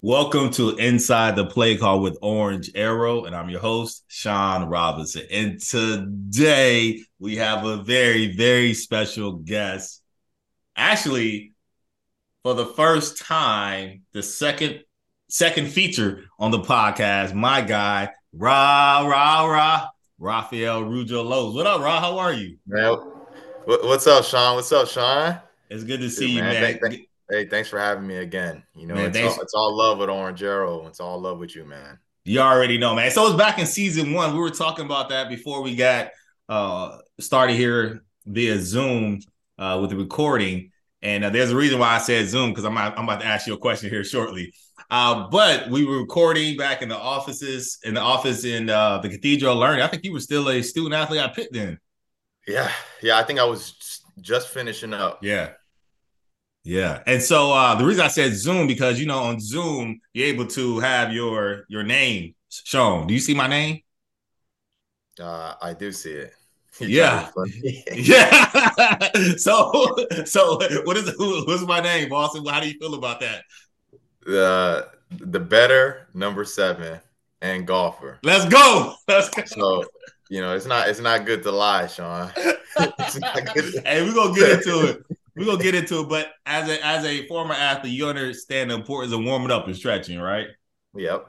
Welcome to Inside the Play Call with Orange Arrow, and I'm your host, Sean Robinson. And today we have a very, very special guest. Actually, for the first time, the second second feature on the podcast, my guy, Ra Ra Ra, Rafael Araujo-Lopes. What up, Ra? How are you? Man, what's up, Sean? What's up, Sean? It's good to see you, man. man. Thank, hey, thanks for having me again. You know, man, it's, all, it's all love with Orange Arrow. It's all love with you, man. You already know, man. So it's back in season one. We were talking about that before we got uh started here via Zoom uh with the recording. And uh, there's a reason why I said Zoom because I'm, I'm about to ask you a question here shortly. Uh, but we were recording back in the offices, in the office in uh, the Cathedral Learning. I think you were still a student athlete at Pitt then. Yeah, yeah. I think I was just finishing up. Yeah, yeah. And so uh, the reason I said Zoom because you know on Zoom you're able to have your your name shown. Do you see my name? Uh, I do see it. yeah, yeah. so, so what is who, what's my name, Boston? How do you feel about that? The the better number seven and golfer. Let's go. Let's go. So you know it's not it's not good to lie, Sean. hey, we're gonna get into it. We're gonna get into it, but as a as a former athlete, you understand the importance of warming up and stretching, right? Yep.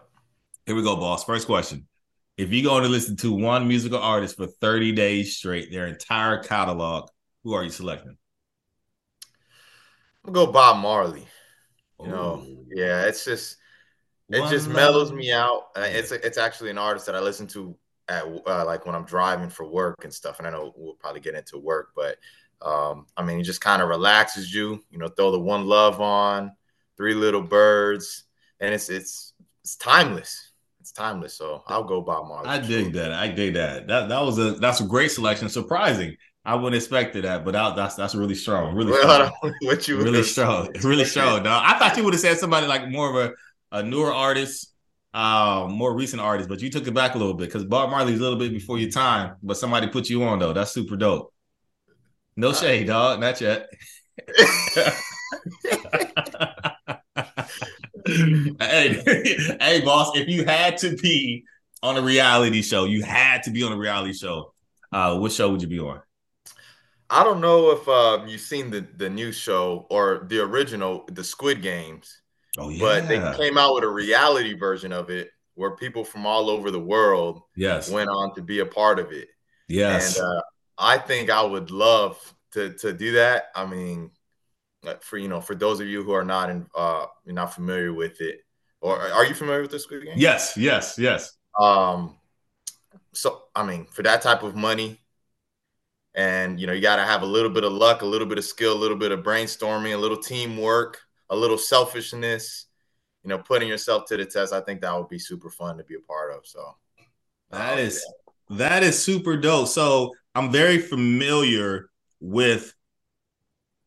Here we go, boss. First question. If you're going to listen to one musical artist for 30 days straight, their entire catalog, who are you selecting? I'm gonna go Bob Marley. You Ooh. know, yeah, it's just it one just mellows me out. It's a, it's actually an artist that I listen to at uh, like when I'm driving for work and stuff. And I know we'll probably get into work, but um, I mean, it just kind of relaxes you. You know, throw the one love on, three little birds, and it's it's it's timeless it's timeless. So I'll go Bob Marley. I dig that. I dig that. That that was a that's a great selection. Surprising. I wouldn't expect that, but that, that's that's really strong. Really strong. what you really strong. Really strong. Dog. I thought you would have said somebody like more of a, a newer artist, uh, more recent artist, but you took it back a little bit because Bob Marley's a little bit before your time, but somebody put you on though. That's super dope. No uh, shade, dog. Not yet. hey, hey, boss, if you had to be on a reality show, you had to be on a reality show. Uh, what show would you be on? I don't know if uh, you've seen the the new show or the original, the Squid Games. Oh yeah. But they came out with a reality version of it where people from all over the world yes went on to be a part of it. Yes. And uh, I think I would love to to do that. I mean, for you know, for those of you who are not in, uh, not familiar with it, or are you familiar with the Squid Game? Yes, yes, yes. Um, so I mean, for that type of money, and you know, you got to have a little bit of luck, a little bit of skill, a little bit of brainstorming, a little teamwork, a little selfishness. You know, putting yourself to the test. I think that would be super fun to be a part of. So that is that is super dope. So I'm very familiar with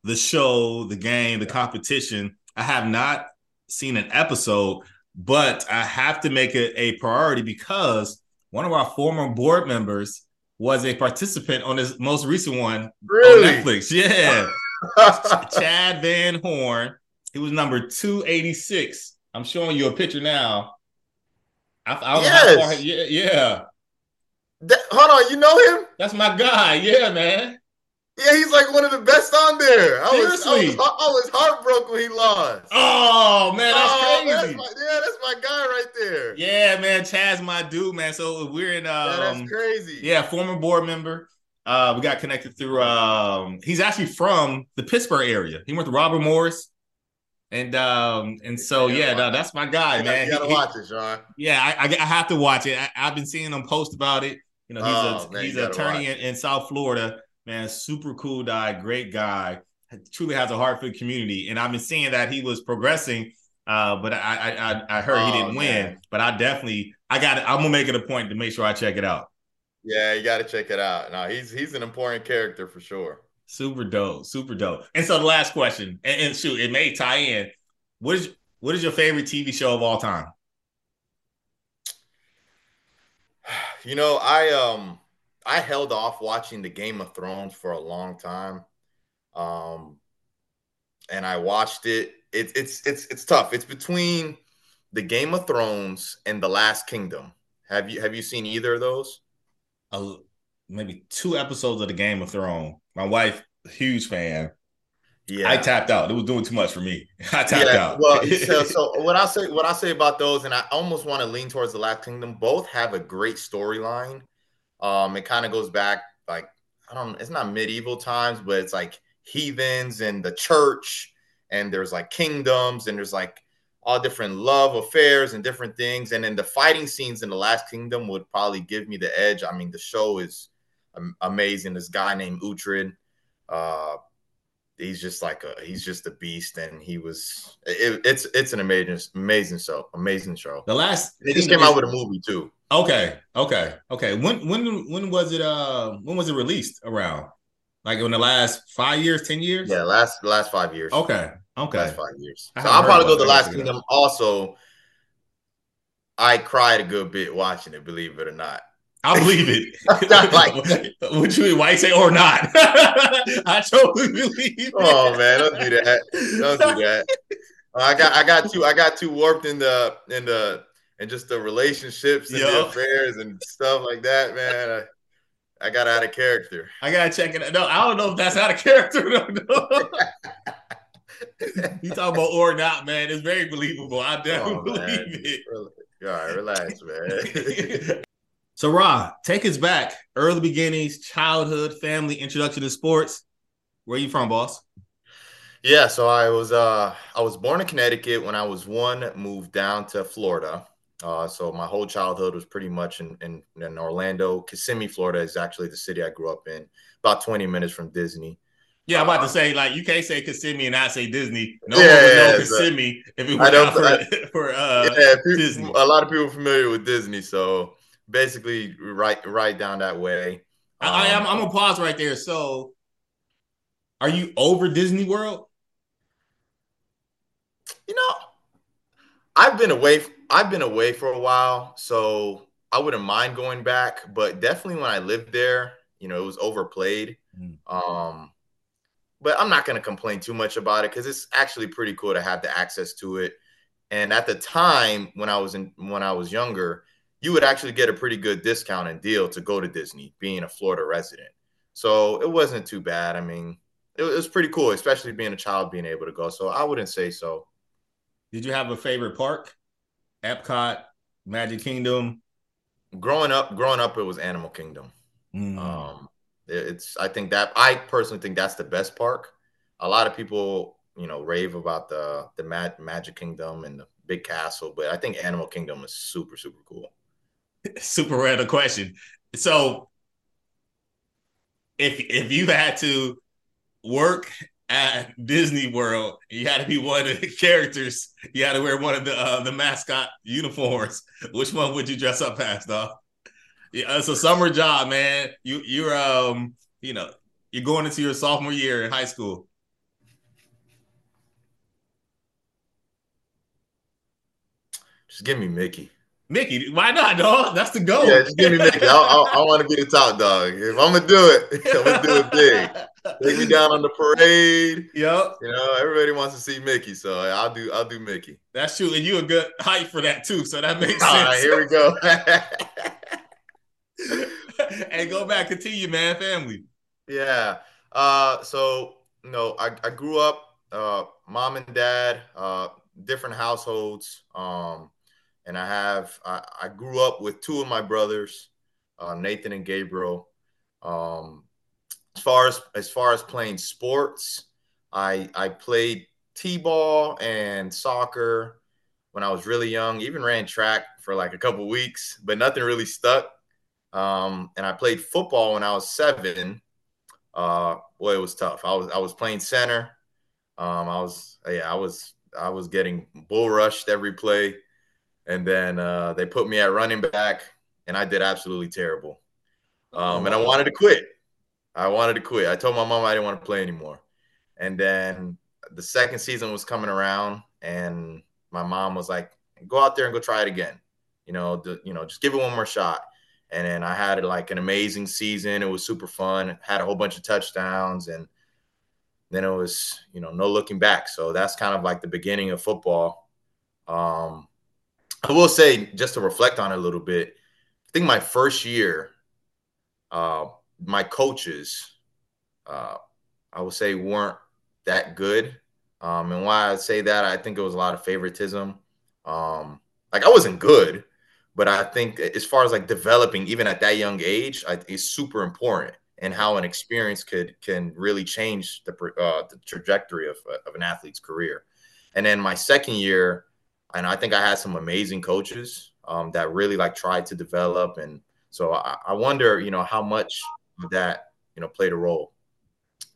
the show, the game, the competition. I have not seen an episode, but I have to make it a priority because one of our former board members was a participant on this most recent one really? on Netflix. Yeah. Chad Van Horn. He was number 286. I'm showing you a picture now. I, I yes. Far, yeah, yeah. That, hold on, you know him? That's my guy. Yeah, man. Yeah, he's like one of the best on there. I was, I was, I was heartbroken when he lost. Oh man, that's oh, crazy. That's my, yeah, that's my guy right there. Yeah, man, Chaz, my dude, man. So we're in. Um, yeah, that's um, crazy. Yeah, former board member. Uh, we got connected through. Um, he's actually from the Pittsburgh area. He went to Robert Morris. And um and so yeah, no, that's my guy, man. You gotta he, watch it, Sean. Yeah, I, I, I have to watch it. I, have been seeing him post about it. You know, he's oh, a man, he's an attorney in, in South Florida man, super cool guy, great guy, truly has a heart for the community. And I've been seeing that he was progressing uh, but I I I heard oh, he didn't man. win. But I definitely I got I'm gonna make it a point to make sure I check it out. Yeah, you got to check it out. Now he's he's an important character for sure. Super dope, super dope. And so the last question, and, and shoot, it may tie in. What is what is your favorite TV show of all time? You know, I um I held off watching the Game of Thrones for a long time. Um and I watched it. It it's it's it's tough. It's between the Game of Thrones and The Last Kingdom. Have you have you seen either of those? Uh, maybe two episodes of the Game of Thrones. My wife, huge fan. Yeah, I tapped out. It was doing too much for me. I tapped yeah, out. well, so, so what I say, what I say about those, and I almost want to lean towards the Last Kingdom. Both have a great storyline. Um, it kind of goes back like I don't. It's not medieval times, but it's like heathens and the church, and there's like kingdoms, and there's like all different love affairs and different things. And then the fighting scenes in the Last Kingdom would probably give me the edge. I mean, the show is amazing. This guy named Uhtred. Uh, he's just like a he's just a beast and he was it, it's it's an amazing amazing show amazing show. The last they just came out with a movie too. Okay okay okay. When when when was it uh when was it released around? Like in the last five years ten years? Yeah last last five years. Okay okay. Last five years. So i'll probably go the last kingdom. Also i cried a good bit watching it believe it or not I believe it. like, would you mean? why say or not? I totally believe it. Oh man, don't do that. Don't do that. I got I got too I got too warped in the in the and just the relationships and the affairs and stuff like that, man. I, I, got out of character. I gotta check it. Out. No, I don't know if that's out of character. No, no. you talk about or not, man. It's very believable. I definitely oh, believe it. All right, relax, man. So, Ra, take us back. Early beginnings, childhood, family, introduction to sports. Where are you from, boss? Yeah, so I was uh I was born in Connecticut. When I was one, moved down to Florida. Uh, so my whole childhood was pretty much in, in, in Orlando. Kissimmee, Florida is actually the city I grew up in, about 20 minutes from Disney. Yeah, I'm about to uh, say like you can't say Kissimmee and I say Disney. No yeah, one would know yeah, Kissimmee if it was not for, I, for uh, yeah, people, Disney. A lot of people familiar with Disney, so basically right right down that way. Um, I, am. I'm gonna pause right there. So, are you over Disney World? You know, I've been away. I've been away for a while, so I wouldn't mind going back. But definitely when I lived there, you know, it was overplayed. Mm. Um, but I'm not to complain too much about it because it's actually pretty cool to have the access to it. And at the time when I was in when I was younger, you would actually get a pretty good discount and deal to go to Disney, being a Florida resident. So it wasn't too bad. I mean, it, was pretty cool, especially being a child being able to go. So I wouldn't say so. Did you have a favorite park? Epcot, Magic Kingdom. Growing up, growing up, it was Animal Kingdom. Mm. Um, it's I think that I personally think that's the best park. A lot of people, you know, rave about the the Magic Kingdom and the big castle, but I think Animal Kingdom is super super cool super random question. So, if if you had to work at Disney World, you had to be one of the characters. You had to wear one of the uh, the mascot uniforms. Which one would you dress up as, dog? Yeah, it's a summer job, man. You you're um you know you're going into your sophomore year in high school. Just give me Mickey. Mickey, why not, dog? That's the goal. Yeah, just give me Mickey. I, I, I want to be the top dog. If I'm gonna do it, I'm gonna do it big. Take me down on the parade. Yep. You know, everybody wants to see Mickey, so I'll do. I'll do Mickey. That's true, and you a good height for that too. So that makes sense. All right, here we go. and go back, continue, man. Family. Yeah. Uh. So you know, I I grew up. Uh, mom and dad. Uh, different households. Um and I have I, I grew up with two of my brothers, uh, Nathan and Gabriel. Um, as far as as far as playing sports, I I played t-ball and soccer when I was really young. Even ran track for like a couple weeks, but nothing really stuck. Um, and I played football when I was seven. Uh, boy, it was tough. I was I was playing center. Um, I was yeah, I was I was getting bull rushed every play, and then uh, they put me at running back, and I did absolutely terrible. Um, and I wanted to quit. I wanted to quit. I told my mom I didn't want to play anymore. And then the second season was coming around, and my mom was like, "Go out there and go try it again. You know, you know, just give it one more shot." And then I had like an amazing season. It was super fun. Had a whole bunch of touchdowns, and then it was you know no looking back. So that's kind of like the beginning of football. Um, I will say just to reflect on it a little bit. I think my first year, uh, my coaches, uh, I would say weren't that good. Um, and why I say that, I think it was a lot of favoritism. Um, like I wasn't good, but I think as far as like developing, even at that young age, I, is super important and how an experience could can really change the, uh, the trajectory of, of an athlete's career. And then my second year, and I think I had some amazing coaches um, that really like tried to develop, and so I, I wonder, you know, how much that you know played a role.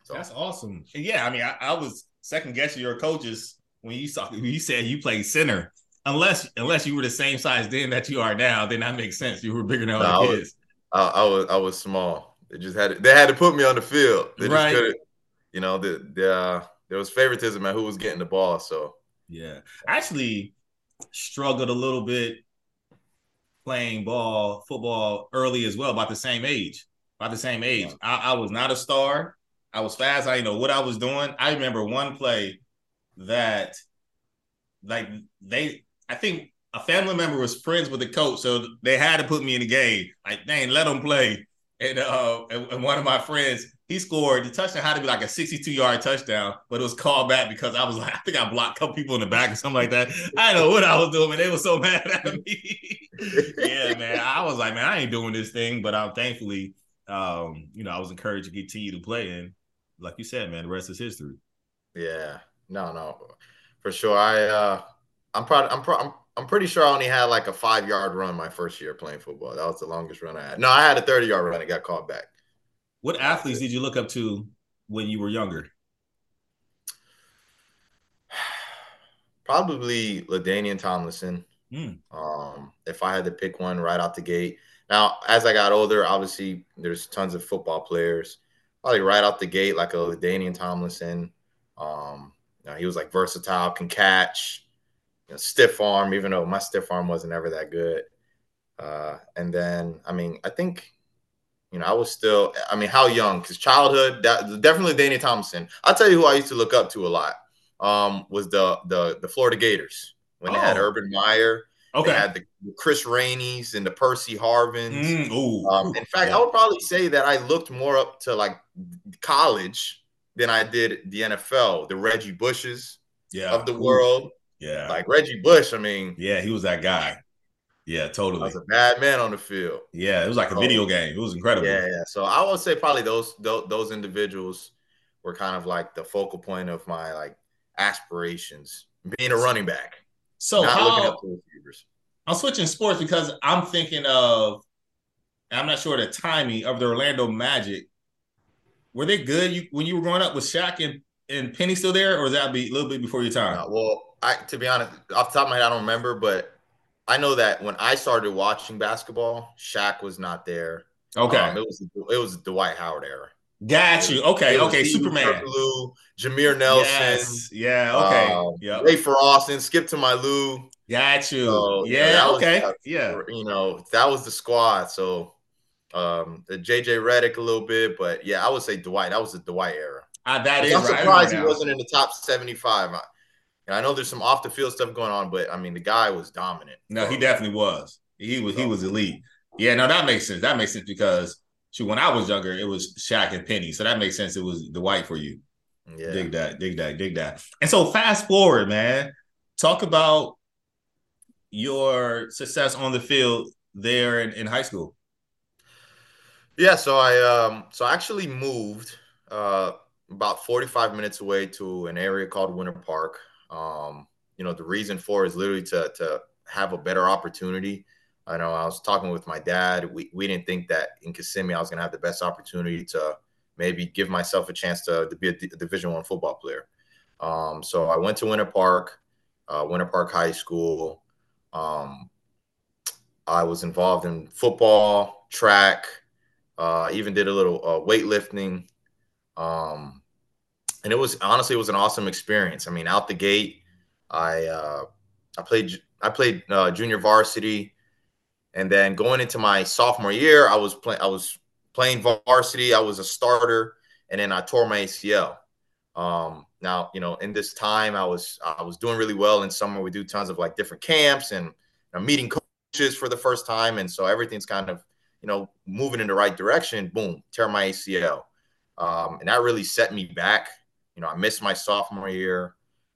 So. That's awesome. Yeah, I mean, I, I was second guessing your coaches when you saw when you said you played center. Unless unless you were the same size then that you are now, then that makes sense. You were bigger than all no, the kids. I, I, was I was small. They just had to, they had to put me on the field. They right. just couldn't. You know, the, the uh, there was favoritism at who was getting the ball. So yeah, actually struggled a little bit playing ball football early as well, about the same age. About the same age. I, I was not a star. I was fast. I didn't know what I was doing. I remember one play that, like, they, I think a family member was friends with the coach, so they had to put me in the game. Like, dang, let them play. And uh, and, one of my friends, he scored the touchdown had to be like a 62 yard touchdown, but it was called back because I was like, I think I blocked a couple people in the back or something like that. I don't know what I was doing, and they were so mad at me. yeah, man. I was like, man, I ain't doing this thing, but I'm thankfully, um, you know, I was encouraged to continue to play. And like you said, man, the rest is history. Yeah, no, no, for sure. I, uh, I'm proud. I'm proud. I'm pretty sure I only had like a five yard run my first year playing football. That was the longest run I had. No, I had a 30 yard run. It got called back. What athletes did you look up to when you were younger? Probably LaDainian Tomlinson. Mm. Um, if I had to pick one right out the gate. Now, as I got older, obviously there's tons of football players probably right out the gate, like LaDainian Tomlinson. Um, you know, he was like versatile, can catch, you know, stiff arm, even though my stiff arm wasn't ever that good. Uh, and then, I mean, I think, you know, I was still, I mean, how young? Because childhood, that, definitely Danny Thompson. I'll tell you who I used to look up to a lot. Um, was the the the Florida Gators when oh. they had oh. Urban Meyer Okay. They had the Chris Rainey's and the Percy Harvins. Mm, um, in fact, yeah. I would probably say that I looked more up to like college than I did the NFL. The Reggie Bushes yeah. of the Ooh. world. Yeah. Like Reggie Bush, I mean. Yeah, he was that guy. Yeah, totally. was a bad man on the field. Yeah, it was like a video game. It was incredible. Yeah, yeah. So I would say probably those, those those individuals were kind of like the focal point of my like aspirations, being a running back. So Not how I'm switching sports because I'm thinking of I'm not sure the timing of the Orlando Magic. Were they good you, when you were growing up? Was Shaq and, and Penny still there, or was that be a little bit before your time? Uh, well, I to be honest, off the top of my head, I don't remember, but I know that when I started watching basketball, Shaq was not there. Okay, um, it was it was the Dwight Howard era. Got you. Okay. Okay. Superman. Lou, Jameer Nelson. Yes. Yeah. Okay. Um, yeah. Rafer Alston. Skip to my Lou. Got you. So, yeah. okay. Was, yeah. You know that was the squad. So um the JJ Redick a little bit, but yeah, I would say Dwight. That was the Dwight era. Uh, that is. I'm surprised he wasn't in the top 75. I, I know there's some off the field stuff going on, but I mean the guy was dominant. No, he definitely was. He was. He was elite. Yeah. No, that makes sense. That makes sense because when I was younger, it was Shaq and Penny. So that makes sense. It was Dwight for you. Yeah. Dig that, dig that, dig that. And so fast forward, man. Talk about your success on the field there in, in high school. Yeah, so I um so I actually moved uh about 45 minutes away to an area called Winter Park. Um, you know, the reason for is literally to to have a better opportunity I know I was talking with my dad. We, we didn't think that in Kissimmee I was going to have the best opportunity to maybe give myself a chance to, to be a, Division One football player. Um, so I went to Winter Park. uh, Winter Park High School. Um, I was involved in football, track, uh, even did a little uh, weightlifting. Um, and it was honestly it was an awesome experience. I mean, out the gate, I uh, I played I played uh, junior varsity, and then going into my sophomore year, I was playing I was playing varsity. I was a starter, and then I tore my ACL. Um, now, you know, in this time, I was I was doing really well in summer. We do tons of like different camps and meeting coaches for the first time, and so everything's kind of you know moving in the right direction. Boom, tear my ACL, um, and that really set me back. You know, I missed my sophomore year,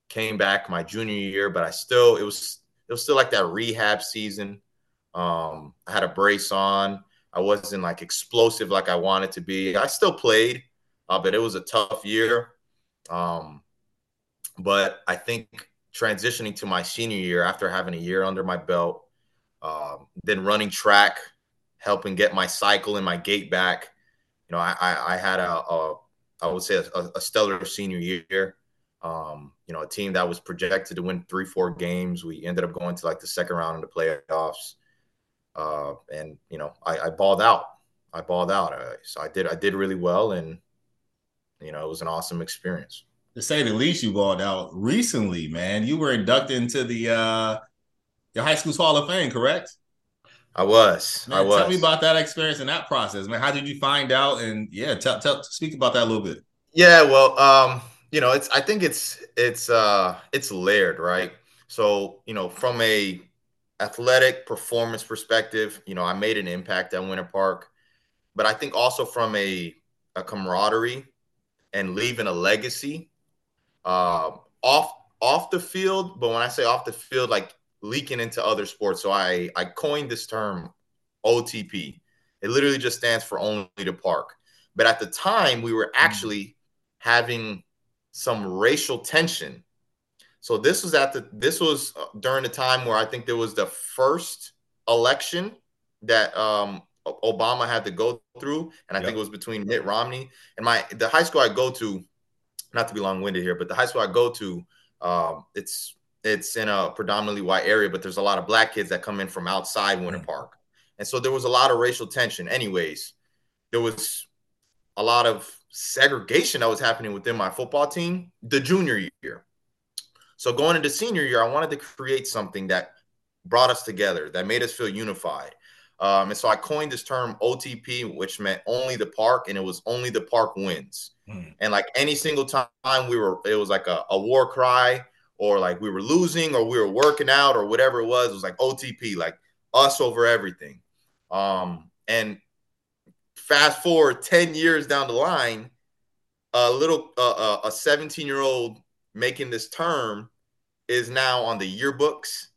came back my junior year, but I still it was it was still like that rehab season. Um, I had a brace on. I wasn't like explosive like I wanted to be. I still played, uh, but it was a tough year. Um, but I think transitioning to my senior year after having a year under my belt, um, then running track, helping get my cycle and my gait back. You know, I, I, I had a, a, I would say a, a stellar senior year. Um, you know, a team that was projected to win three, four games. We ended up going to like the second round of the playoffs. Uh, and you know, I, I balled out. I balled out. So I did. I did really well, and you know, it was an awesome experience. To say the least, you balled out recently, man. You were inducted into the uh your high school's Hall of Fame, correct? I was. Man, I was. Tell me about that experience and that process, man. How did you find out? And yeah, tell tell speak about that a little bit. Yeah, well, um, you know, it's I think it's it's uh it's layered, right? So, you know, from a athletic performance perspective, you know, I made an impact at Winter Park, but I think also from a a camaraderie and leaving a legacy uh, off off the field. But when I say off the field, like leaking into other sports. So I I coined this term OTP. It literally just stands for only the park. But at the time, we were actually having some racial tension. So this was at the this was uh, during the time where I think there was the first election that um, Obama had to go through, and I yep. think it was between Mitt Romney and my the high school I go to. Not to be long winded here, but the high school I go to, um, it's it's in a predominantly white area, but there's a lot of black kids that come in from outside Winter mm-hmm. Park, and so there was a lot of racial tension. Anyways, there was a lot of segregation that was happening within my football team the junior year. So going into senior year, I wanted to create something that brought us together, that made us feel unified. Um, and so I coined this term OTP, which meant only the park, and it was only the park wins. Mm. And like any single time we were, it was like a, a, war cry, or like we were losing, or we were working out, or whatever it was. It was like OTP, like us over everything. Um, and fast forward 10 years down the line, a little, uh, a 17 year old making this term is now on the yearbooks,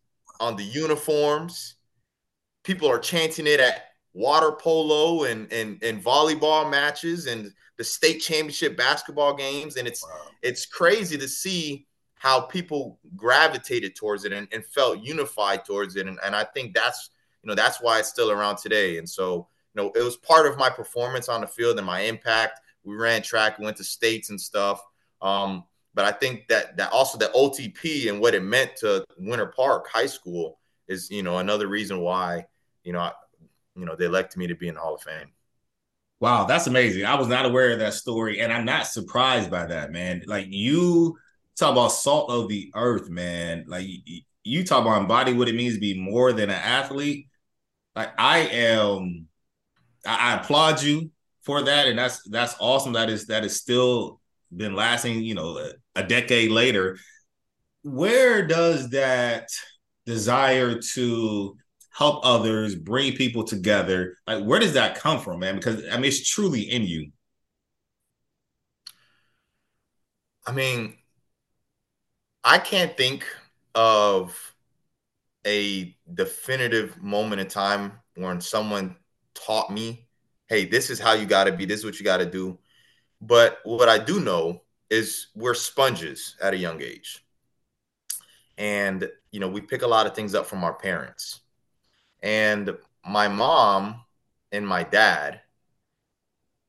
on the uniforms people are chanting it at water polo and and, and volleyball matches and the state championship basketball games and it's wow. it's crazy to see how people gravitated towards it and, and felt unified towards it and, and i think that's you know that's why it's still around today and so you know it was part of my performance on the field and my impact we ran track went to states and stuff um, but i think that that also the otp and what it meant to winter park high school is you know another reason why you know, I, you know, they elected me to be in the Hall of Fame. Wow, that's amazing. I was not aware of that story, and I'm not surprised by that, man. Like you talk about salt of the earth, man. Like you, you talk about embody what it means to be more than an athlete. Like I am, I, I applaud you for that, and that's that's awesome. That is that is still been lasting. You know, a, a decade later. Where does that desire to help others, bring people together. Like, where does that come from, man? Because I mean, it's truly in you. I mean, I can't think of a definitive moment in time when someone taught me, hey, this is how you got to be, this is what you got to do. But what I do know is we're sponges at a young age. And, you know, we pick a lot of things up from our parents. And my mom and my dad,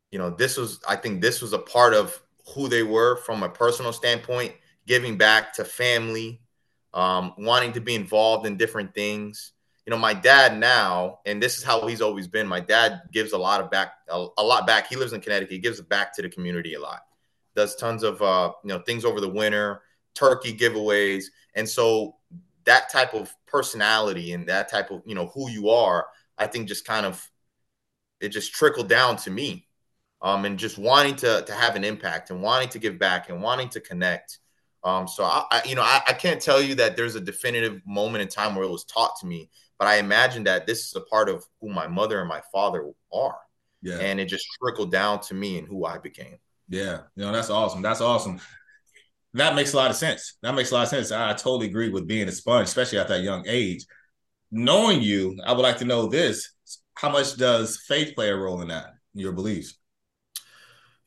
you know, this was, I think this was a part of who they were from a personal standpoint, giving back to family, um, wanting to be involved in different things. You know, my dad now, and this is how he's always been. My dad gives a lot of back, a, a lot back. He lives in Connecticut. He gives back to the community a lot. Does tons of uh, you know things over the winter, turkey giveaways, and so that type of personality and that type of you know who you are, I think just kind of it just trickled down to me um, and just wanting to to have an impact and wanting to give back and wanting to connect. Um, so I, I you know, I, I, can't tell you that there's a definitive moment in time where it was taught to me, but I imagine that this is a part of who my mother and my father are. Yeah. And it just trickled down to me and who I became. Yeah. You know, that's awesome. That's awesome. That makes a lot of sense. That makes a lot of sense. I, I totally agree with being a sponge, especially at that young age. Knowing you, I would like to know this. How much does faith play a role in that, your beliefs?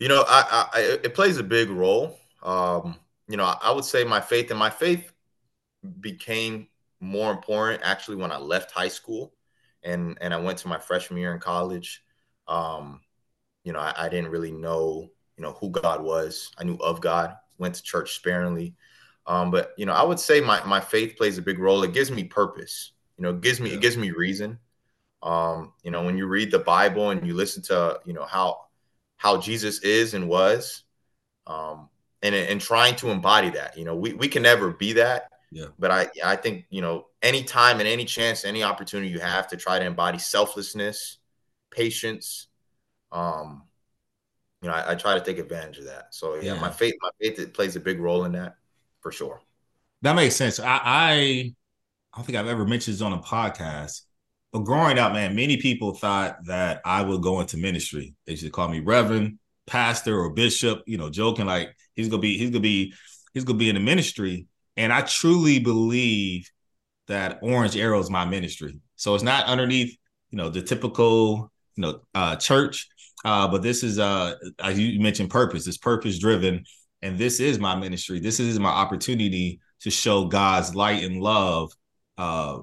You know, I, I it plays a big role. Um, you know, I, I would say my faith and my faith became more important actually when I left high school and and I went to my freshman year in college. Um, you know, I, I, didn't really know, you know, who God was. I knew of God, went to church sparingly. Um, but you know, I would say my my faith plays a big role. It gives me purpose. You know, it gives me yeah. it gives me reason. Um, you know, when you read the Bible and you listen to, you know, how how Jesus is and was, um, and and trying to embody that. You know, we we can never be that. Yeah. But I I think you know any time and any chance, any opportunity you have to try to embody selflessness, patience, um, you know, I, I try to take advantage of that. So yeah, yeah, my faith my faith plays a big role in that for sure. That makes sense. I I, I don't think I've ever mentioned this on a podcast. But growing up, man, many people thought that I would go into ministry. They should call me Reverend, Pastor, or Bishop. You know, joking like he's gonna be he's gonna be he's gonna be in the ministry. And I truly believe that Orange Arrow is my ministry. So it's not underneath you know the typical you know uh, church, uh, but this is uh as you mentioned purpose. It's purpose driven, and this is my ministry. This is my opportunity to show God's light and love uh,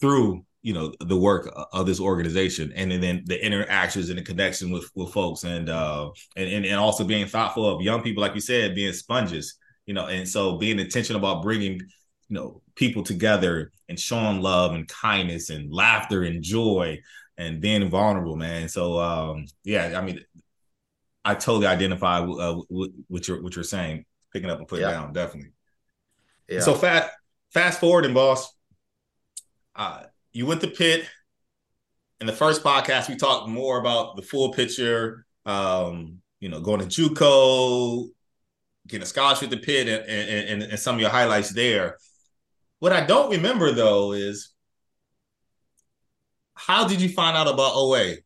through you know the work of this organization and then the interactions and the connection with with folks and uh and, and also being thoughtful of young people like you said being sponges you know and so being intentional about bringing you know people together and showing love and kindness and laughter and joy and being vulnerable man. So um yeah i mean i totally identify uh, with what you're what you're saying picking up and putting yeah. down definitely. Yeah. So fast fast forward and boss. Uh you went to Pitt. In the first podcast, we talked more about the full picture. Um, you know, going to JUCO, getting a scholarship to Pitt, and, and, and, some of your highlights there. What I don't remember though is how did you find out about OA?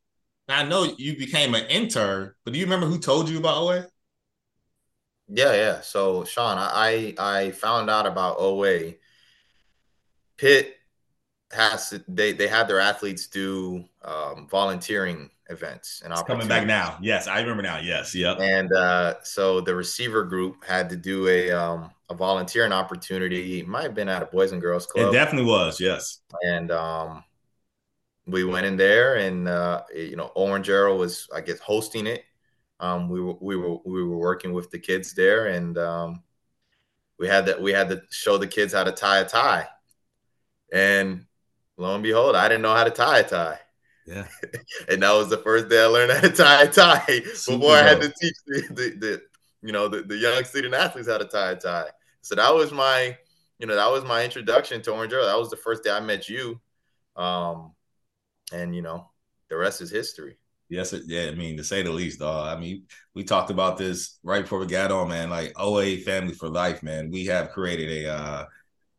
Now, I know you became an intern, but do you remember who told you about OA? Yeah, yeah. So Sean, I I found out about OA. Pitt has to, they they have their athletes do um, volunteering events and coming back now. Yes, I remember now. Yes, yep. And uh, so the receiver group had to do a um, a volunteering opportunity. It might have been at a Boys and Girls Club. It definitely was. Yes. And um, we went in there, and uh, you know, Orange Arrow was, I guess, hosting it. Um, we were we were we were working with the kids there, and um, we had that we had to show the kids how to tie a tie. And lo and behold, I didn't know how to tie a tie. Yeah. and that was the first day I learned how to tie a tie before I had to teach the, the, the you know the, the young student athletes how to tie a tie. So that was my, you know, that was my introduction to Orange. That was the first day I met you. Um, and you know, the rest is history. Yes, yeah. I mean, to say the least, dog. I mean, we talked about this right before we got on, man. Like OA family for life, man. We have created a uh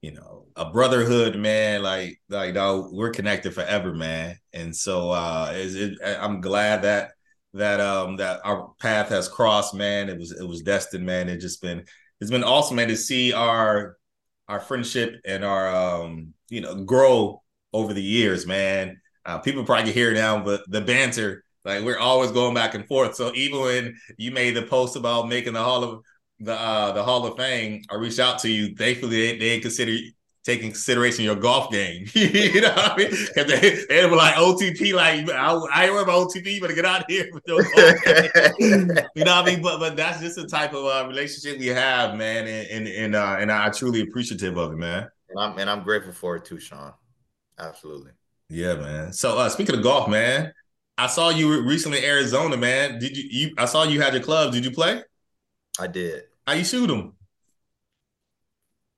you know, a brotherhood, man. Like, like, dog, we're connected forever, man. And so, uh, is it, I'm glad that that um that our path has crossed, man. It was it was destined, man. It just been it's been awesome, man, to see our our friendship and our um you know grow over the years, man. Uh, people probably hear now, but the banter, like we're always going back and forth. So even when you made the post about making the Hall of the uh, the Hall of Fame, I reached out to you. Thankfully, they, they consider taking consideration your golf game. you know what I mean? Because they, they were like OTP, like I, I ain't worry about OTP, but better get out of here. you know what I mean? But but that's just the type of uh, relationship we have, man, and and and, uh, and I truly appreciative of it, man. And I'm and I'm grateful for it too, Sean. Absolutely. Yeah, man. So uh, speaking of golf, man, I saw you recently in Arizona, man. Did you, you? I saw you had your club. Did you play? I did. How you shoot them?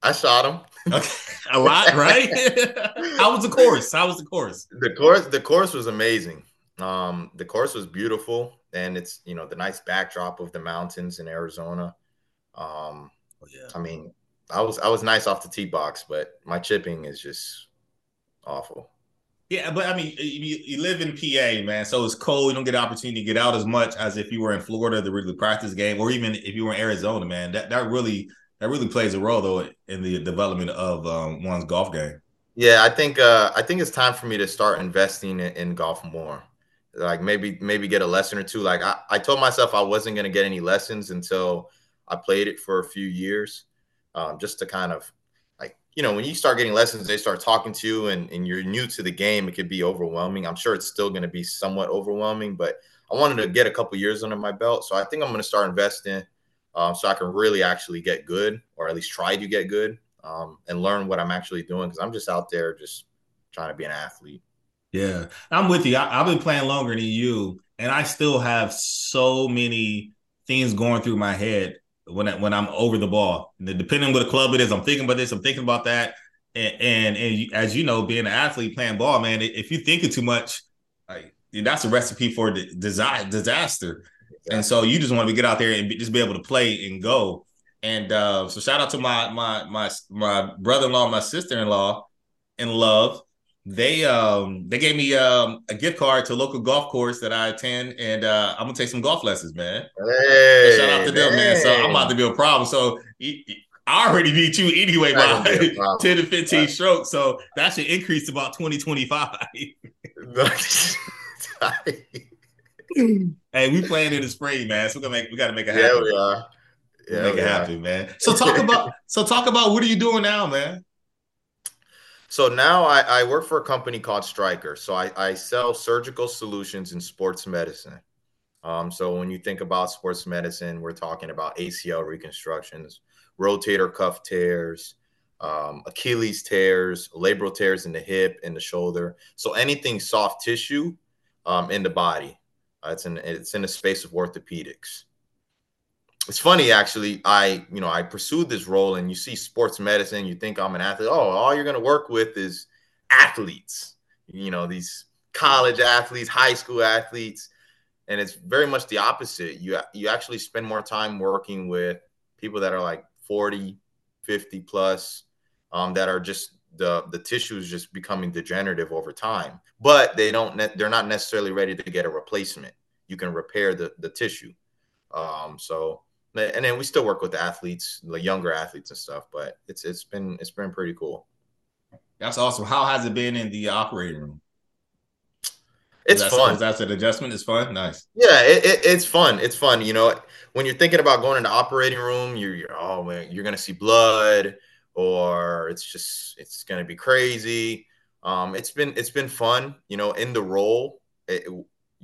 I shot him. Okay. A lot, right? How was the course? How was the course? The course, the course was amazing. Um, the course was beautiful, and it's you know the nice backdrop of the mountains in Arizona. Um, oh, yeah. I mean, I was I was nice off the tee box, but my chipping is just awful. Yeah, but I mean, you, you, live in PA, man, so it's cold. You don't get an opportunity to get out as much as if you were in Florida the really practice game, or even if you were in Arizona, man. That that really that really plays a role though in the development of um, one's golf game. Yeah, I think uh, I think it's time for me to start investing in, in, golf more. Like maybe maybe get a lesson or two. Like I, I told myself I wasn't to get any lessons until I played it for a few years, um, just to kind of you know when you start getting lessons, they start talking to you, and, and you're new to the game. It could be overwhelming. I'm sure it's still going to be somewhat overwhelming, but I wanted to get a couple years under my belt, so I think I'm going to start investing um, so I can really actually get good, or at least try to get good, um, and learn what I'm actually doing because I'm just out there just trying to be an athlete. Yeah, I'm with you. I, have been playing longer than you, and I still have so many things going through my head when I, when I'm over the ball. And depending on what the club it is, I'm thinking about this, I'm thinking about that, and and, and as you know, being an athlete playing ball, man, if you're thinking too much, like that's a recipe for disaster. And so you just want to get out there and be, just be able to play and go. And uh, so shout out to my my my my brother-in-law, my sister-in-law in love. They um they gave me um a gift card to a local golf course that I attend, and uh, I'm gonna take some golf lessons, man. Hey, so shout out to them, man. So I'm about to be a problem. So I already beat you anyway by 10 to 15 right. strokes. So that should increase to about 20, 25. hey, we playing in the spring, man. So we gotta make we gotta make it happen. Yeah, we are. Yeah, make it happen, man. So talk about so talk about what are you doing now, man? So now I, I work for a company called Stryker. So I, I sell surgical solutions in sports medicine. Um, so when you think about sports medicine, we're talking about ACL reconstructions, rotator cuff tears, um, Achilles tears, labral tears in the hip and the shoulder. So anything soft tissue um, in the body. Uh, it's in it's in the space of orthopedics. It's funny actually. I you know I pursued this role, and you see sports medicine. You think I'm an athlete. Oh, all you're going to work with is athletes. You know these college athletes, high school athletes, and it's very much the opposite. You you actually spend more time working with people that are like 40, 50 plus, um, that are just the the tissue is just becoming degenerative over time but they don't ne- they're not necessarily ready to get a replacement you can repair the the tissue um so and then we still work with the athletes the younger athletes and stuff but it's it's been it's been pretty cool that's awesome how has it been in the operating room it's is fun. That's an adjustment. It's fun. Nice. Yeah, it, it, it's fun. It's fun. You know, when you're thinking about going into the operating room, you're, you're oh man, you're gonna see blood or it's just it's going to be crazy. Um, it's been it's been fun, you know. In the role, it,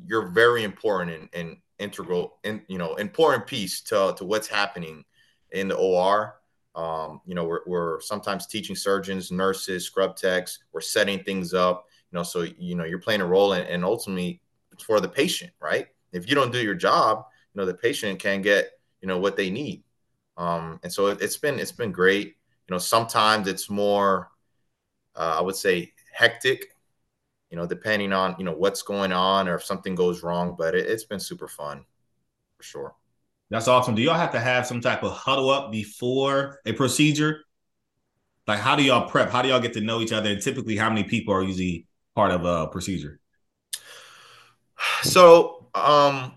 you're very important and integral, and you know, important piece to to what's happening in the OR. Um, you know, we're, we're sometimes teaching surgeons, nurses, scrub techs. We're setting things up. You know, so you know you're playing a role, and, and ultimately for the patient, right? If you don't do your job, you know the patient can get you know what they need. Um, and so it, has been it's been great. You know, sometimes it's more, uh, I would say, hectic. You know, depending on you know what's going on or if something goes wrong. But it, it's been super fun, for sure. That's awesome. Do y'all have to have some type of huddle up before a procedure? Like, how do y'all prep? How do y'all get to know each other? And typically, how many people are usually part of a procedure? So, um,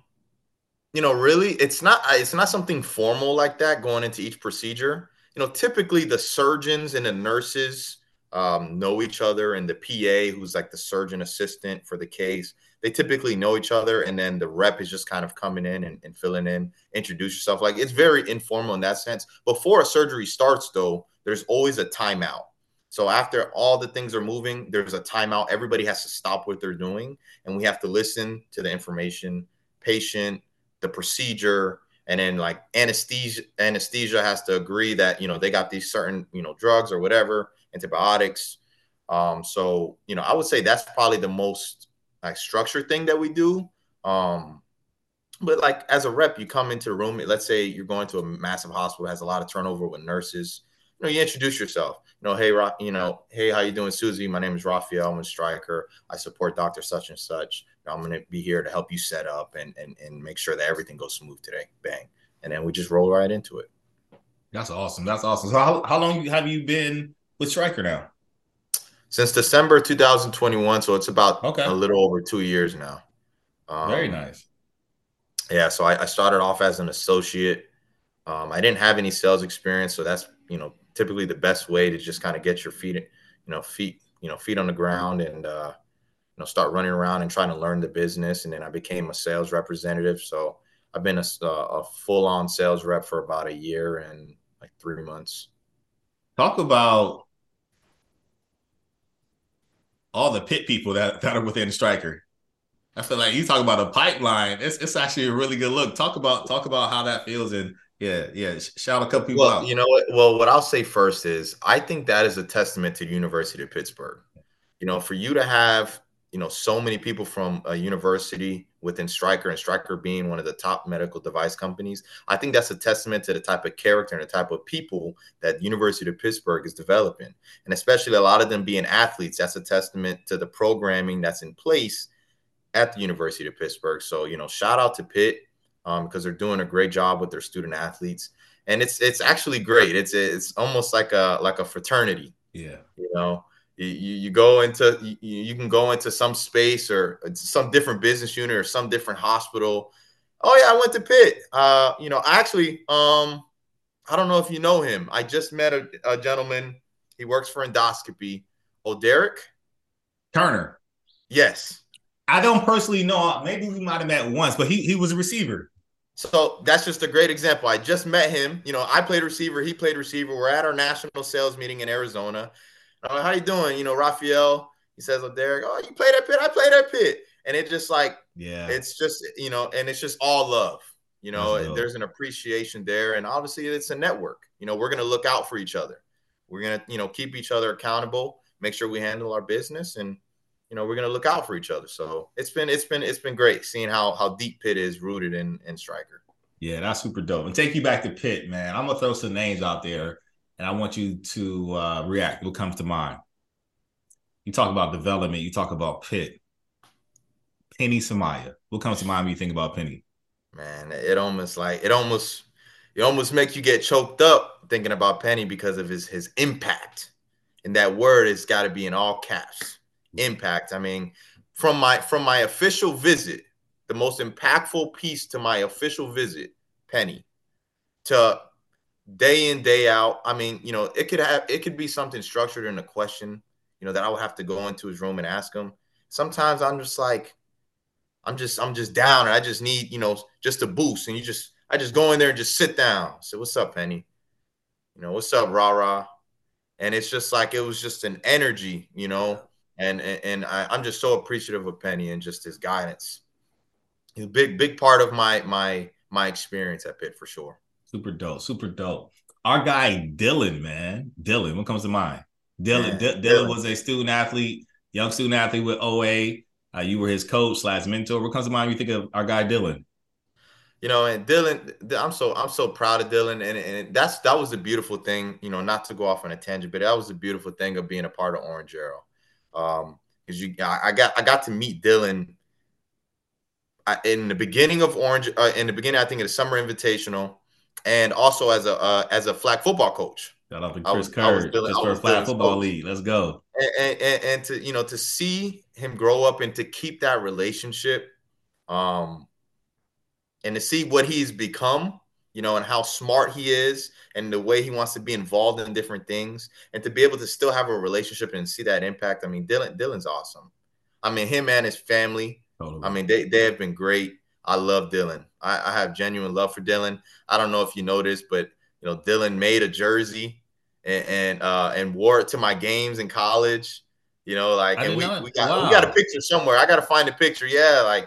you know, really, it's not it's not something formal like that going into each procedure you know, typically the surgeons and the nurses um, know each other, and the PA, who's like the surgeon assistant for the case, they typically know each other. And then the rep is just kind of coming in and, and filling in, introduce yourself. Like it's very informal in that sense. Before a surgery starts, though, there's always a timeout. So after all the things are moving, there's a timeout. Everybody has to stop what they're doing, and we have to listen to the information, patient, the procedure, and then like anesthesia. Anesthesia has to agree that you know they got these certain you know drugs or whatever, antibiotics. Um, so you know, I would say that's probably the most like structured thing that we do. Um, but like as a rep, you come into the room. Let's say you're going to a massive hospital has a lot of turnover with nurses. You know, you introduce yourself. You know, hey, Rock. You know, hey, how you doing, Susie? My name is Rafael. I'm a Stryker. I support Doctor Such and Such. I'm going to be here to help you set up and and and make sure that everything goes smooth today. Bang, and then we just roll right into it. That's awesome. That's awesome. So how how long have you been with Stryker now? Since December 2021, so it's about okay. a little over two years now. Um, Very nice yeah, so I, I, started off as an associate. Um, I didn't have any sales experience, so that's you know typically the best way to just kind of get your feet, you know, feet, you know, feet on the ground and uh, you know start running around and trying to learn the business. And then I became a sales representative. So I've been a, a full on sales rep for about a year and like three months. Talk about all the Pitt people that, that are within Stryker. I feel like you talk about a pipeline. It's it's actually a really good look. Talk about talk about how that feels and yeah, yeah. Shout a couple people well, out. You know what? Well, what I'll say first is I think that is a testament to the University of Pittsburgh. You know, for you to have you know so many people from a university within Stryker and Stryker being one of the top medical device companies, I think that's a testament to the type of character and the type of people that University of Pittsburgh is developing, and especially a lot of them being athletes. That's a testament to the programming that's in place at the University of Pittsburgh. So, you know, shout out to Pitt um, because they're doing a great job with their student athletes. And it's it's actually great. It's it's almost like a like a fraternity. Yeah. You know, you, you go into you, you can go into some space or some different business unit or some different hospital. Oh yeah, I went to Pitt. Uh, you know, actually, um, I don't know if you know him. I just met a, a gentleman. He works for endoscopy. Oh, Derek Turner. Yes. I don't personally know. Maybe we might have met once, but he he was a receiver. So that's just a great example. I just met him. You know, I played receiver. He played receiver. We're at our national sales meeting in Arizona. I'm like, how you doing? You know, Rafael. He says, "Oh, Derek. Oh, you played at Pitt. I played at Pitt." And it just like, yeah, it's just you know, and it's just all love. You know, there's an appreciation there, and obviously it's a network. You know, we're gonna look out for each other. We're gonna, you know, keep each other accountable. Make sure we handle our business and you know, we're gonna look out for each other. So it's been it's been it's been great seeing how how deep Pitt is rooted in in Stryker. Yeah, that's super dope. And take you back to Pitt, man. I'm gonna throw some names out there, and I want you to uh, react. What comes to mind? You talk about development. You talk about Pitt. Penny Samaya. What comes to mind when you think about Penny? Man, it almost like it almost it almost makes you get choked up thinking about Penny because of his his impact. And that word has got to be in all caps impact. I mean, from my from my official visit, the most impactful piece to my official visit, Penny, to day in day out. I mean, you know, it could have it could be something structured in a question, you know, that I would have to go into his room and ask him. Sometimes I'm just like, I'm just I'm just down and I just need, you know, just a boost. And you just I just go in there and just sit down. Say what's up, Penny? You know, what's up, rah rah? And it's just like it was just an energy, you know and and, I, am just so appreciative of Penny and just his guidance. He's a big big part of my my my experience at Pitt for sure. Super dope, super dope. Our guy Dylan, man, Dylan. What comes to mind? Dylan, D- Dylan, Dylan was a student athlete, young student athlete with OA. Uh, you were his coach slash mentor. What comes to mind when you think of our guy Dylan? You know, and Dylan, I'm so I'm so proud of Dylan, and and that's that was the beautiful thing. You know, not to go off on a tangent, but that was the beautiful thing of being a part of Orange Arrow. Um, because you, I got I got to meet Dylan in the beginning of Orange. Uh, in the beginning, I think of the Summer Invitational, and also as a uh, as a flag football coach. Shout out to Chris Kerr, just for a flag football coach. league. Let's go. And, and, and to you know to see him grow up and to keep that relationship, um, and to see what he's become you know, and how smart he is and the way he wants to be involved in different things and to be able to still have a relationship and see that impact. I mean, Dylan Dylan's awesome. I mean, him and his family. Totally. I mean, they, they have been great. I love Dylan. I, I have genuine love for Dylan. I don't know if you noticed, but you know, Dylan made a jersey and and, uh, and wore it to my games in college. You know, like, and we, we got wow. we got a picture somewhere. I got to find a picture. Yeah, like.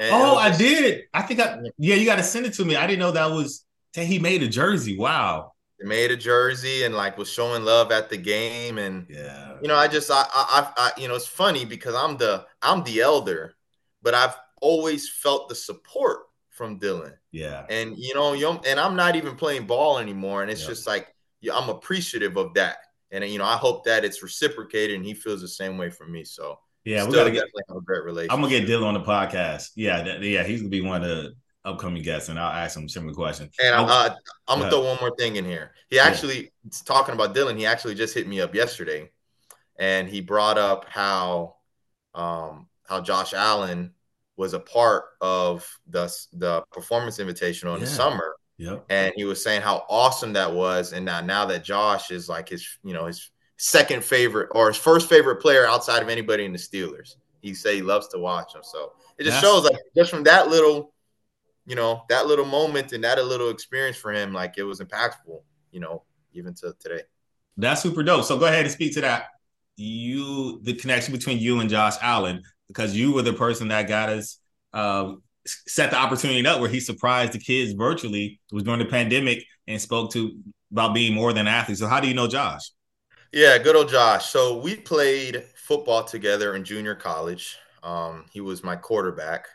oh, I did. I think I yeah. You got to send it to me. I didn't know that was he made a jersey. Wow. He made a jersey and like was showing love at the game and yeah. You know, I just I I, I you know it's funny because I'm the I'm the elder, but I've always felt the support from Dylan. Yeah. And you know, and I'm not even playing ball anymore, and it's just like I'm appreciative of that, and you know, I hope that it's reciprocated, and he feels the same way for me. So yeah, we gotta get have a great relationship. I'm gonna get Dylan on the podcast. Yeah, that, yeah, he's gonna be one of the upcoming guests, and I'll ask him similar questions. And uh, I'm gonna throw one more thing in here. He actually yeah. talking about Dylan. He actually just hit me up yesterday, and he brought up how um, how Josh Allen was a part of the the performance invitation yeah. in the summer. Yep. And he was saying how awesome that was. And now now that Josh is like his, you know, his second favorite or his first favorite player outside of anybody in the Steelers. He say he loves to watch him. So it just That's- shows like just from that little, you know, that little moment and that a little experience for him, like it was impactful, you know, even to today. That's super dope. So go ahead and speak to that. You the connection between you and Josh Allen because you were the person that got us uh, set the opportunity up where he surprised the kids virtually. It was during the pandemic and spoke to about being more than athletes. So how do you know Josh? Yeah, good old Josh. So we played football together in junior college. Um, he was my quarterback.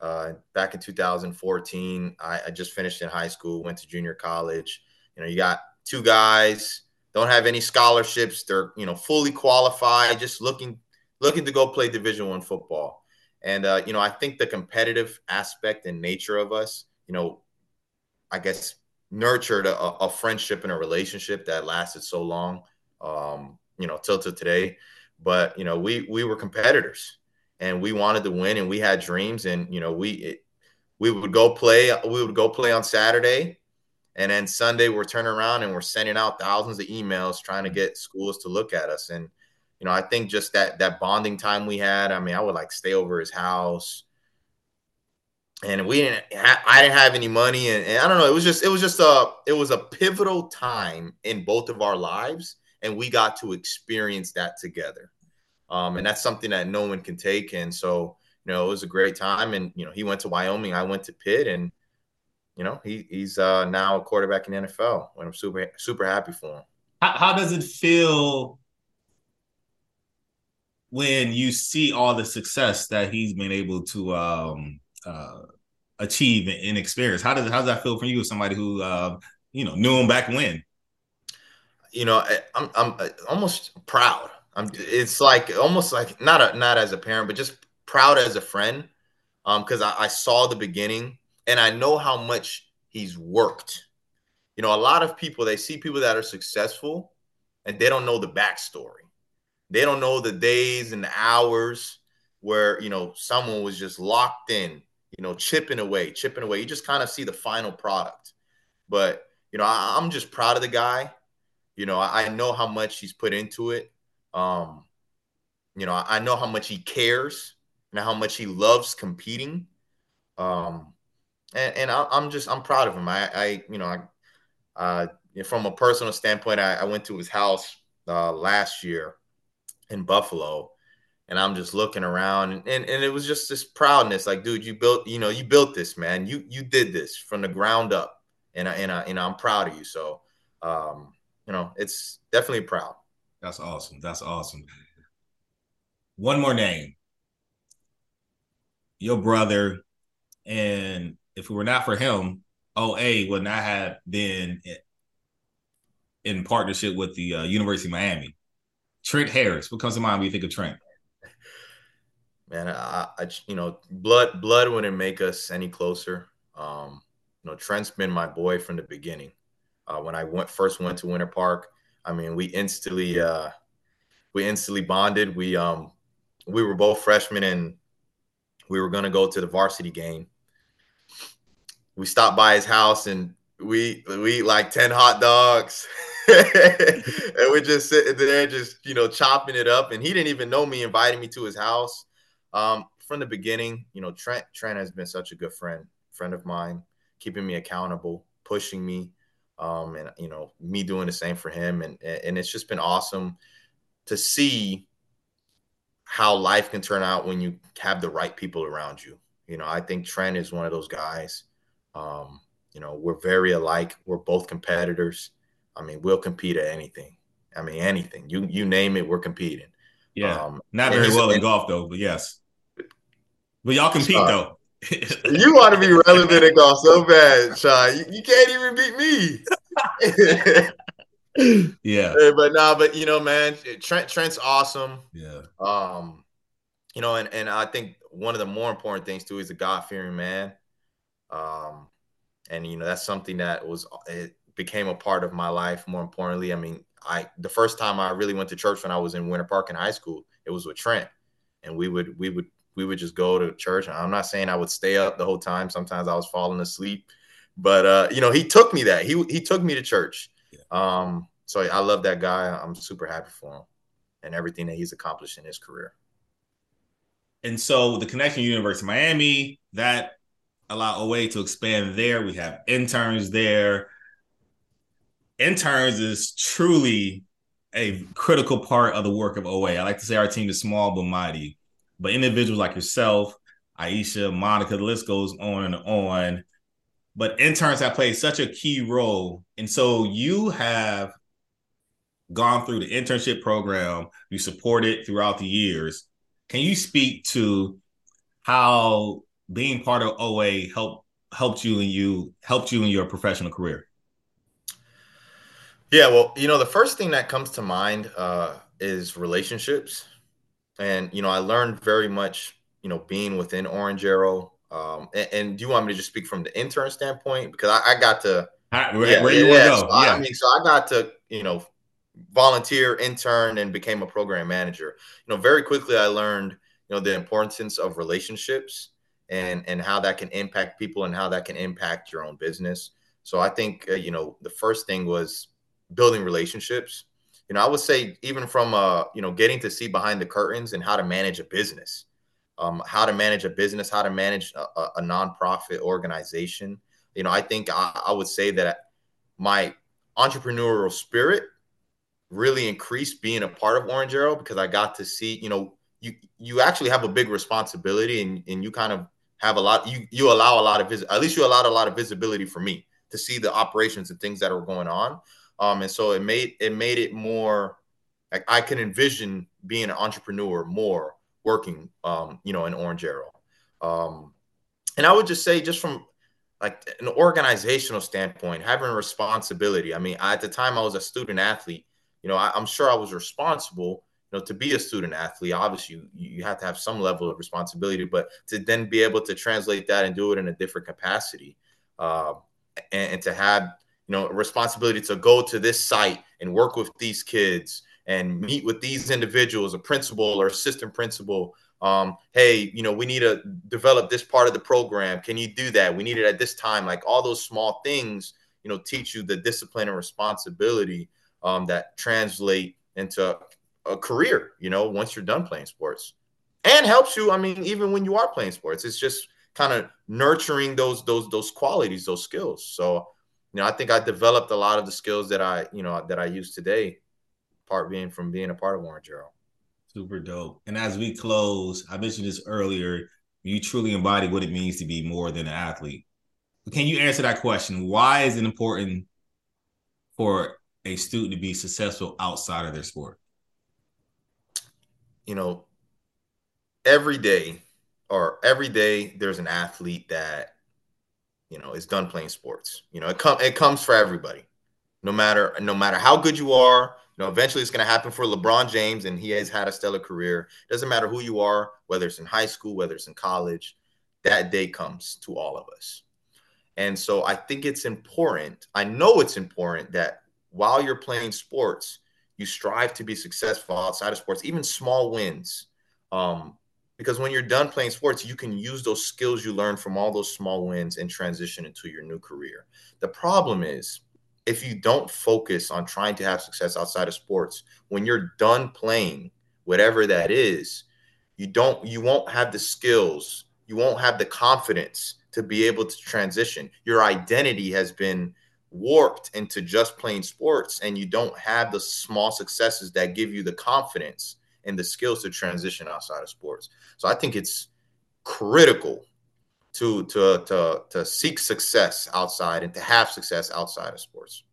Uh, back in 2014, I, I, just finished in high school, went to junior college. You know, you got two guys, don't have any scholarships. They're you know fully qualified, just looking looking to go play Division One football. And uh, you know, I think the competitive aspect and nature of us, you know, I guess nurtured a, a friendship and a relationship that lasted so long, um, you know, till to today. But you know, we we were competitors, and we wanted to win, and we had dreams, and you know, we it, we would go play. We would go play on Saturday, and then Sunday we're turning around and we're sending out thousands of emails trying to get schools to look at us. And you know, I think just that that bonding time we had. I mean, I would like stay over his house, and we didn't. I didn't have any money, and, and I don't know. It was just it was just a it was a pivotal time in both of our lives, and we got to experience that together. Um, and that's something that no one can take. And so, you know, it was a great time. And you know, he went to Wyoming, I went to Pitt, and you know, he he's uh, now a quarterback in the NFL. And I'm super super happy for him. How, how does it feel when you see all the success that he's been able to um, uh, achieve and experience. How does how does that feel for you, as somebody who uh, you know knew him back when? You know, I'm I'm almost proud. I'm. It's like almost like not a not as a parent, but just proud as a friend, because um, I, I saw the beginning and I know how much he's worked. You know, a lot of people they see people that are successful and they don't know the backstory. They don't know the days and the hours where, you know, someone was just locked in, you know, chipping away, chipping away. You just kind of see the final product. But, you know, I, am just proud of the guy. You know, I, I, know how much he's put into it. Um, you know, I, I know how much he cares and how much he loves competing. Um, and, and I, am just I'm proud of him. I, I you know, I, uh, from a personal standpoint, I, I went to his house uh, last year, in Buffalo. And I'm just looking around and, and, and it was just this proudness. Like, dude, you built, you know, you built this, man. You you did this from the ground up. And I, and I, and I'm proud of you. So um, you know, it's definitely proud. That's awesome. That's awesome. One more name. Your brother, and if it were not for him, OA would not have been in partnership with the uh, University of Miami. Trent Harris. What comes to mind when you think of Trent? Man, I, I you know, blood blood wouldn't make us any closer. Um, you know, Trent's been my boy from the beginning. Uh, when I went first went to Winter Park, I mean, we instantly uh, we instantly bonded. We um we were both freshmen and we were gonna go to the varsity game. We stopped by his house and we we eat like 10 hot dogs. and we're just sitting there, just you know, chopping it up. And he didn't even know me, inviting me to his house. Um, from the beginning, you know, Trent Trent has been such a good friend, friend of mine, keeping me accountable, pushing me. um, and you know me doing the same for him, and and it's just been awesome to see how life can turn out when you have the right people around you. You know, I think Trent is one of those guys. Um, you know, we're very alike. We're both competitors. I mean, we'll compete at anything. I mean, anything you you name it, we're competing. Yeah, um, not very well in golf though, but yes. But y'all compete Sean, though. you want to be relevant in golf so bad, Sean. You, you can't even beat me. yeah. But nah, but you know, man, Trent Trent's awesome. Yeah. Um, you know, and and I think one of the more important things too is a God fearing man. Um, and you know that's something that was it became a part of my life. More importantly, I mean, I the first time I really went to church when I was in Winter Park in high school, it was with Trent, and we would we would we would just go to church. I'm not saying I would stay up the whole time. Sometimes I was falling asleep, but uh, you know, he took me that he he took me to church. Yeah. Um, so I love that guy. I'm super happy for him and everything that he's accomplished in his career. And so the connection University of Miami that allowed OA to expand there. We have interns there interns is truly a critical part of the work of OA. I like to say our team is small but mighty. But individuals like yourself, Aisha, Monica, the list goes on and on. But interns have played such a key role. And so you have gone through the internship program, you support it throughout the years. Can you speak to how being part of OA helped helped you and you helped you in your professional career? Yeah, well, you know, the first thing that comes to mind uh, is relationships, and you know, I learned very much, you know, being within Orange Arrow. Um, and, and, do you want me to just speak from the intern standpoint because I, I got to right, yeah, where you yeah, go? So yeah. I, I mean, so I got to you know volunteer, intern, and became a program manager. You know, very quickly I learned you know the importance of relationships and and how that can impact people and how that can impact your own business. So I think uh, you know the first thing was building relationships. You know, I would say even from uh, you know, getting to see behind the curtains and how to manage a business, um, how to manage a business, how to manage a, a nonprofit organization. You know, I think I, I would say that my entrepreneurial spirit really increased being a part of Orange Arrow because I got to see, you know, you you actually have a big responsibility and, and you kind of have a lot you you allow a lot of vis- at least you allowed a lot of visibility for me to see the operations and things that are going on. Um, and so it made it made it more like I can envision being an entrepreneur more working, um, you know, in Orange Arrow. Um, and I would just say, just from like an organizational standpoint, having responsibility. I mean, I, at the time I was a student athlete. You know, I, am sure I was responsible. You know, to be a student athlete, obviously you, you have to have some level of responsibility, but to then be able to translate that and do it in a different capacity, uh, and, and to have you know, responsibility to go to this site and work with these kids and meet with these individuals, a principal or assistant principal. Um, hey, you know, we need to develop this part of the program. Can you do that? We need it at this time. Like all those small things, you know, teach you the discipline and responsibility um, that translate into a career, you know, once you're done playing sports and helps you. I mean, even when you are playing sports, it's just kind of nurturing those, those, those qualities, those skills. So you know, I think I developed a lot of the skills that I, you know, that I use today, part being from being a part of Orange Arrow. Super dope. And as we close, I mentioned this earlier, you truly embody what it means to be more than an athlete. Can you answer that question? Why is it important for a student to be successful outside of their sport? You know, every day or every day there's an athlete that you know, is done playing sports. You know, it come it comes for everybody. No matter no matter how good you are, you know, eventually it's going to happen for LeBron James, and he has had a stellar career. Doesn't matter who you are, whether it's in high school, whether it's in college, that day comes to all of us. And so I think it's important. I know it's important that while you're playing sports, you strive to be successful outside of sports, even small wins. Um, because when you're done playing sports, you can use those skills you learned from all those small wins and transition into your new career. The problem is, if you don't focus on trying to have success outside of sports, when you're done playing, whatever that is, you don't you won't have the skills, you won't have the confidence to be able to transition. Your identity has been warped into just playing sports and you don't have the small successes that give you the confidence and the skills to transition outside of sports. So I think it's critical to to to to seek success outside and to have success outside of sports.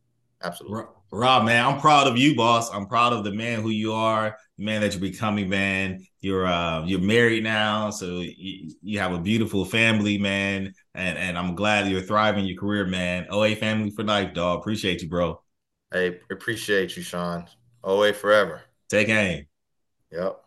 Absolutely. Rob, man, I'm proud of you, boss. I'm proud of the man who you are, the man that you're becoming, man. You're uh you're married now, so you, you have a beautiful family, man. And and I'm glad you're thriving your career, man. OA family for life, dog. Appreciate you, bro. Hey, appreciate you, Sean. OA forever. Take aim. Yep.